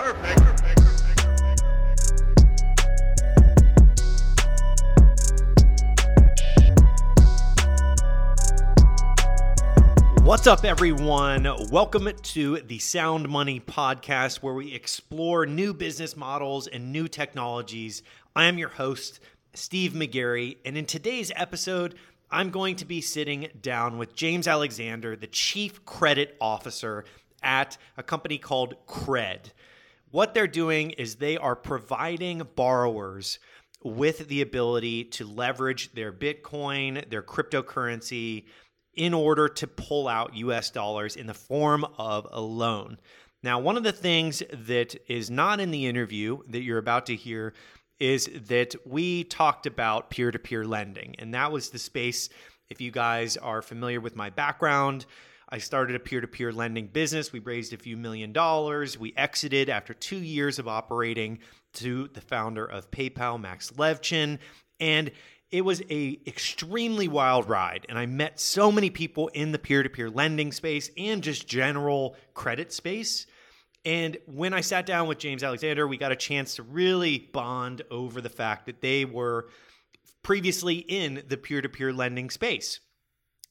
What's up, everyone? Welcome to the Sound Money podcast, where we explore new business models and new technologies. I am your host, Steve McGarry, and in today's episode, I'm going to be sitting down with James Alexander, the Chief Credit Officer at a company called Cred. What they're doing is they are providing borrowers with the ability to leverage their Bitcoin, their cryptocurrency, in order to pull out US dollars in the form of a loan. Now, one of the things that is not in the interview that you're about to hear is that we talked about peer to peer lending. And that was the space, if you guys are familiar with my background, I started a peer to peer lending business. We raised a few million dollars. We exited after two years of operating to the founder of PayPal, Max Levchin. And it was a extremely wild ride and i met so many people in the peer-to-peer lending space and just general credit space and when i sat down with james alexander we got a chance to really bond over the fact that they were previously in the peer-to-peer lending space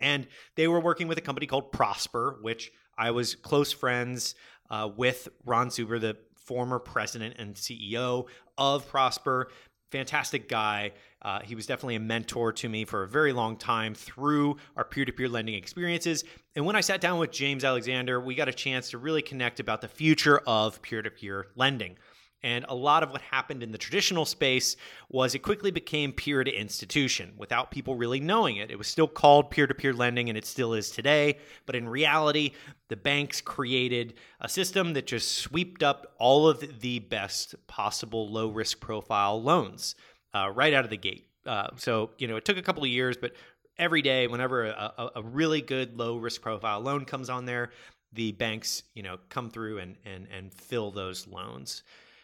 and they were working with a company called prosper which i was close friends uh, with ron suber the former president and ceo of prosper fantastic guy. Uh, he was definitely a mentor to me for a very long time through our peer to peer lending experiences. And when I sat down with James Alexander, we got a chance to really connect about the future of peer to peer lending. And a lot of what happened in the traditional space was it quickly became peer to institution without people really knowing it. It was still called peer to peer lending and it still is today. But in reality, the banks created a system that just swept up all of the best possible low risk profile loans uh, right out of the gate. Uh, so, you know, it took a couple of years, but every day, whenever a, a, really good low risk profile loan comes on there, the banks, you know, come through and, and, and fill those loans.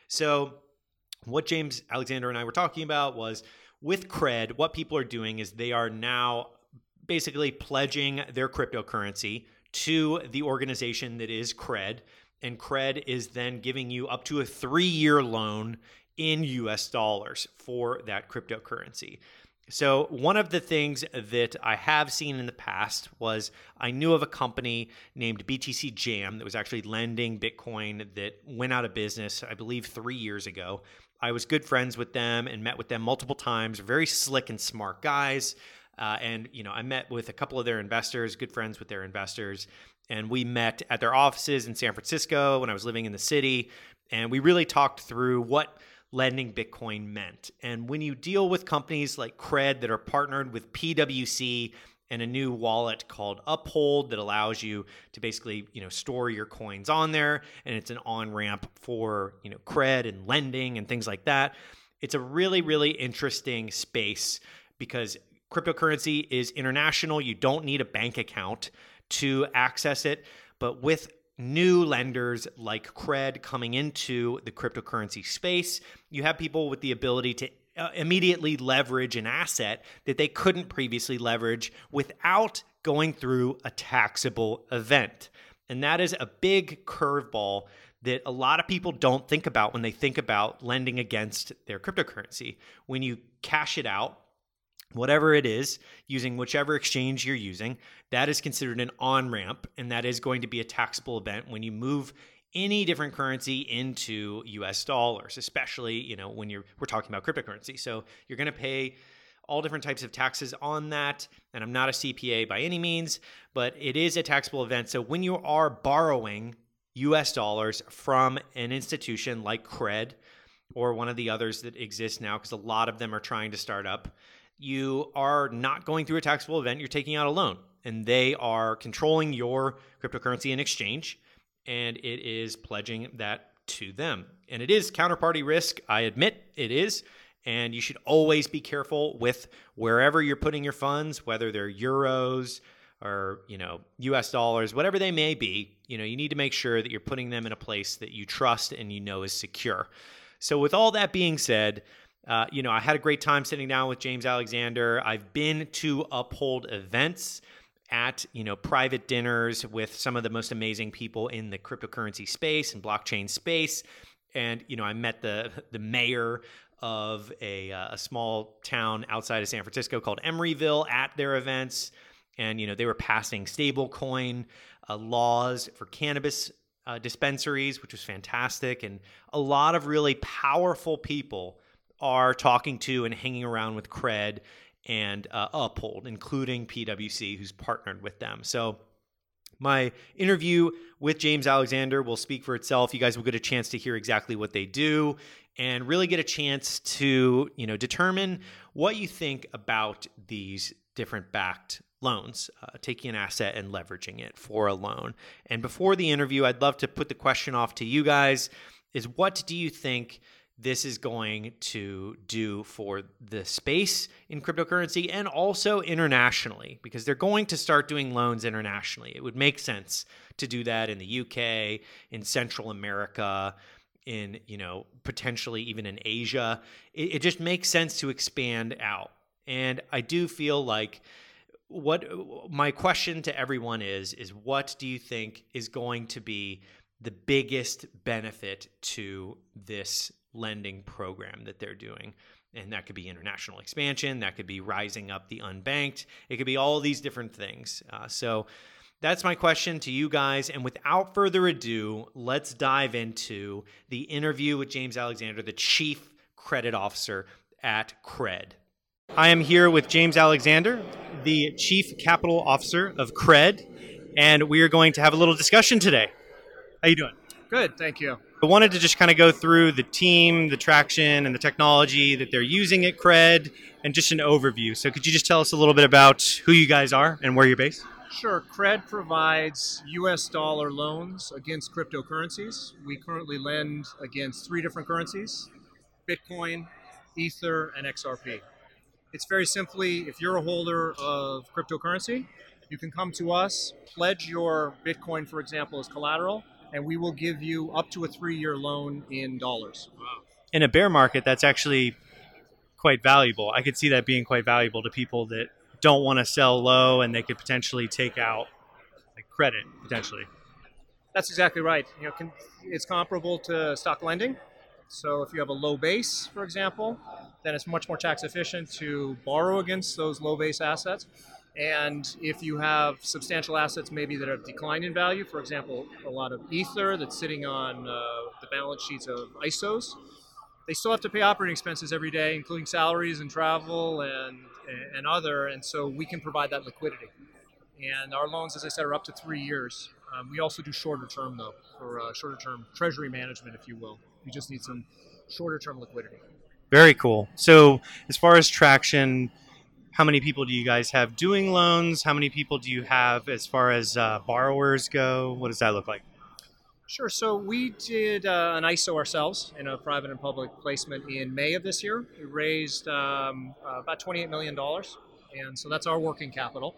So, what James Alexander and I were talking about was with Cred, what people are doing is they are now basically pledging their cryptocurrency to the organization that is Cred. And Cred is then giving you up to a three year loan in US dollars for that cryptocurrency. So, one of the things that I have seen in the past was I knew of a company named BTC Jam that was actually lending Bitcoin that went out of business, I believe, three years ago. I was good friends with them and met with them multiple times. Very slick and smart guys. Uh, and, you know, I met with a couple of their investors, good friends with their investors. And we met at their offices in San Francisco when I was living in the city. And we really talked through what lending Bitcoin meant. And when you deal with companies like Cred that are partnered with PWC and a new wallet called Uphold that allows you to basically, you know, store your coins on there and it's an on-ramp for, you know, cred and lending and things like that. It's a really really interesting space because cryptocurrency is international. You don't need a bank account to access it, but with new lenders like Cred coming into the cryptocurrency space. You have people with the ability to uh, immediately leverage an asset that they couldn't previously leverage without going through a taxable event. And that is a big curveball that a lot of people don't think about when they think about lending against their cryptocurrency. When you cash it out, whatever it is, using whichever exchange you're using, that is considered an on ramp, and that is going to be a taxable event when you move any different currency into US dollars, especially, you know, when you're we're talking about cryptocurrency. So you're going to pay all different types of taxes on that. And I'm not a CPA by any means, but it is a taxable event. So when you are borrowing US dollars from an institution like Cred or one of the others that exist now, because a lot of them are trying to start up, you are not going through a taxable event, you're taking out a loan, and they are controlling your cryptocurrency in exchange, and it is pledging that to them. And it is counterparty risk, I admit it is. And you should always be careful with wherever you're putting your funds, whether they're euros or, you know, US dollars, whatever they may be, you know, you need to make sure that you're putting them in a place that you trust and you know is secure. So with all that being said, uh, you know, I had a great time sitting down with James Alexander. I've been to Uphold events, at you know private dinners with some of the most amazing people in the cryptocurrency space and blockchain space. And you know I met the the mayor of a, uh, a small town outside of San Francisco called Emeryville at their events. And you know they were passing stablecoin uh, laws for cannabis uh, dispensaries which was fantastic. And a lot of really powerful people are talking to and hanging around with cred and uh, Uphold, including PwC, who's partnered with them. So my interview with James Alexander will speak for itself. You guys will get a chance to hear exactly what they do and really get a chance to, you know, determine what you think about these different backed loans, uh, taking an asset and leveraging it for a loan. And before the interview, I'd love to put the question off to you guys is what do you think this is going to do for the space in cryptocurrency and also internationally because they're going to start doing loans internationally. It would make sense to do that in the UK, in Central America, in, you know, potentially even in Asia. It, it just makes sense to expand out. And I do feel like what my question to everyone is is what do you think is going to be the biggest benefit to this lending program that they're doing. And that could be international expansion, that could be rising up the unbanked, it could be all these different things. Uh, so that's my question to you guys. And without further ado, let's dive into the interview with James Alexander, the Chief Credit Officer at Cred. I am here with James Alexander, the Chief Capital Officer of Cred, and we are going to have a little discussion today. How you doing? Good, thank you. I wanted to just kind of go through the team, the traction, and the technology that they're using at Cred, and just an overview. So, could you just tell us a little bit about who you guys are and where you're based? Sure. Cred provides U.S. dollar loans against cryptocurrencies. We currently lend against three different currencies: Bitcoin, Ether, and XRP. It's very simply, if you're a holder of cryptocurrency, you can come to us, pledge your Bitcoin, for example, as collateral and we will give you up to a three year loan in dollars. In a bear market, that's actually quite valuable. I could see that being quite valuable to people that don't want to sell low and they could potentially take out like credit potentially. That's exactly right. You know, it's comparable to stock lending. So if you have a low base, for example, then it's much more tax efficient to borrow against those low base assets. And if you have substantial assets maybe that have declined in value, for example, a lot of ether that's sitting on uh, the balance sheets of ICOs, they still have to pay operating expenses every day, including salaries and travel and, and other. And so we can provide that liquidity. And our loans, as I said, are up to three years. Um, we also do shorter term, though, for uh, shorter term treasury management, if you will. We just need some shorter term liquidity. Very cool. So, as far as traction, how many people do you guys have doing loans? How many people do you have as far as uh, borrowers go? What does that look like? Sure. So we did uh, an ICO ourselves in a private and public placement in May of this year. We raised um, uh, about $28 million, and so that's our working capital.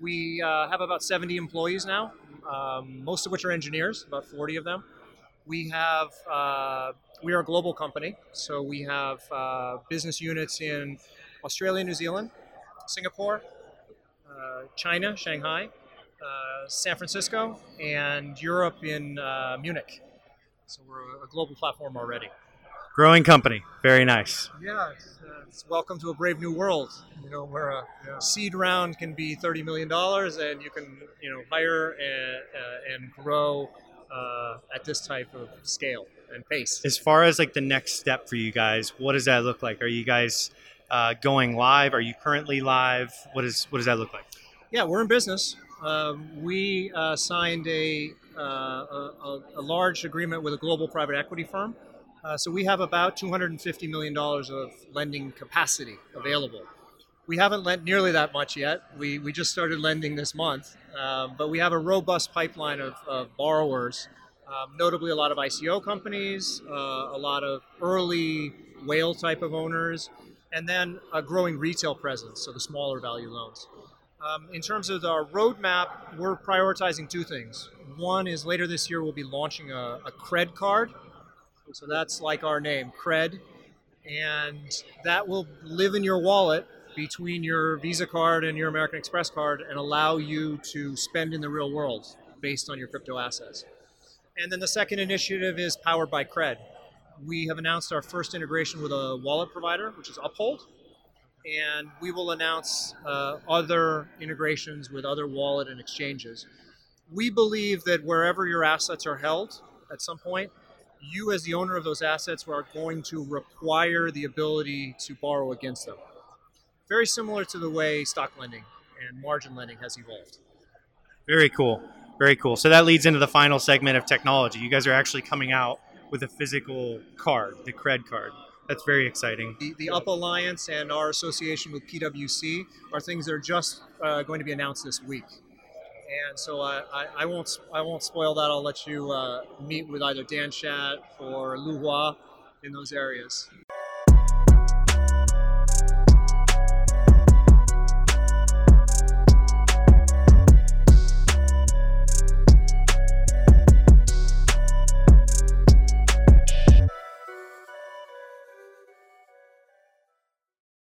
We uh, have about 70 employees now, um, most of which are engineers, about 40 of them. We have uh, we are a global company, so we have uh, business units in Australia, New Zealand, Singapore, uh, China, Shanghai, uh, San Francisco, and Europe in uh, Munich. So we're a global platform already. Growing company, very nice. Yeah, it's, uh, it's welcome to a brave new world. You know, where a yeah. seed round can be thirty million dollars, and you can you know hire and, uh, and grow uh, at this type of scale and pace. As far as like the next step for you guys, what does that look like? Are you guys uh, going live? Are you currently live? What is what does that look like? Yeah, we're in business. Um, we uh, signed a, uh, a, a, large agreement with a global private equity firm. Uh, so we have about $250 million of lending capacity available. We haven't lent nearly that much yet. We, we just started lending this month, um, but we have a robust pipeline of, of borrowers, um, notably a lot of ICO companies, uh, a lot of early whale type of owners, and then a growing retail presence, so the smaller value loans. Um, in terms of our roadmap, we're prioritizing two things. One is later this year we'll be launching a, a Cred card. So that's like our name, Cred. And that will live in your wallet between your Visa card and your American Express card and allow you to spend in the real world based on your crypto assets. And then the second initiative is powered by Cred. We have announced our first integration with a wallet provider, which is Uphold. And we will announce uh, other integrations with other wallet and exchanges. We believe that wherever your assets are held at some point, you as the owner of those assets are going to require the ability to borrow against them. Very similar to the way stock lending and margin lending has evolved. Very cool. Very cool. So that leads into the final segment of technology. You guys are actually coming out with a physical card, the Cred card. That's very exciting. The, the Up Alliance and our association with PwC are things that are just uh, going to be announced this week. And so I, I, I won't I won't spoil that. I'll let you uh, meet with either Dan Schatt or Lu Hua in those areas.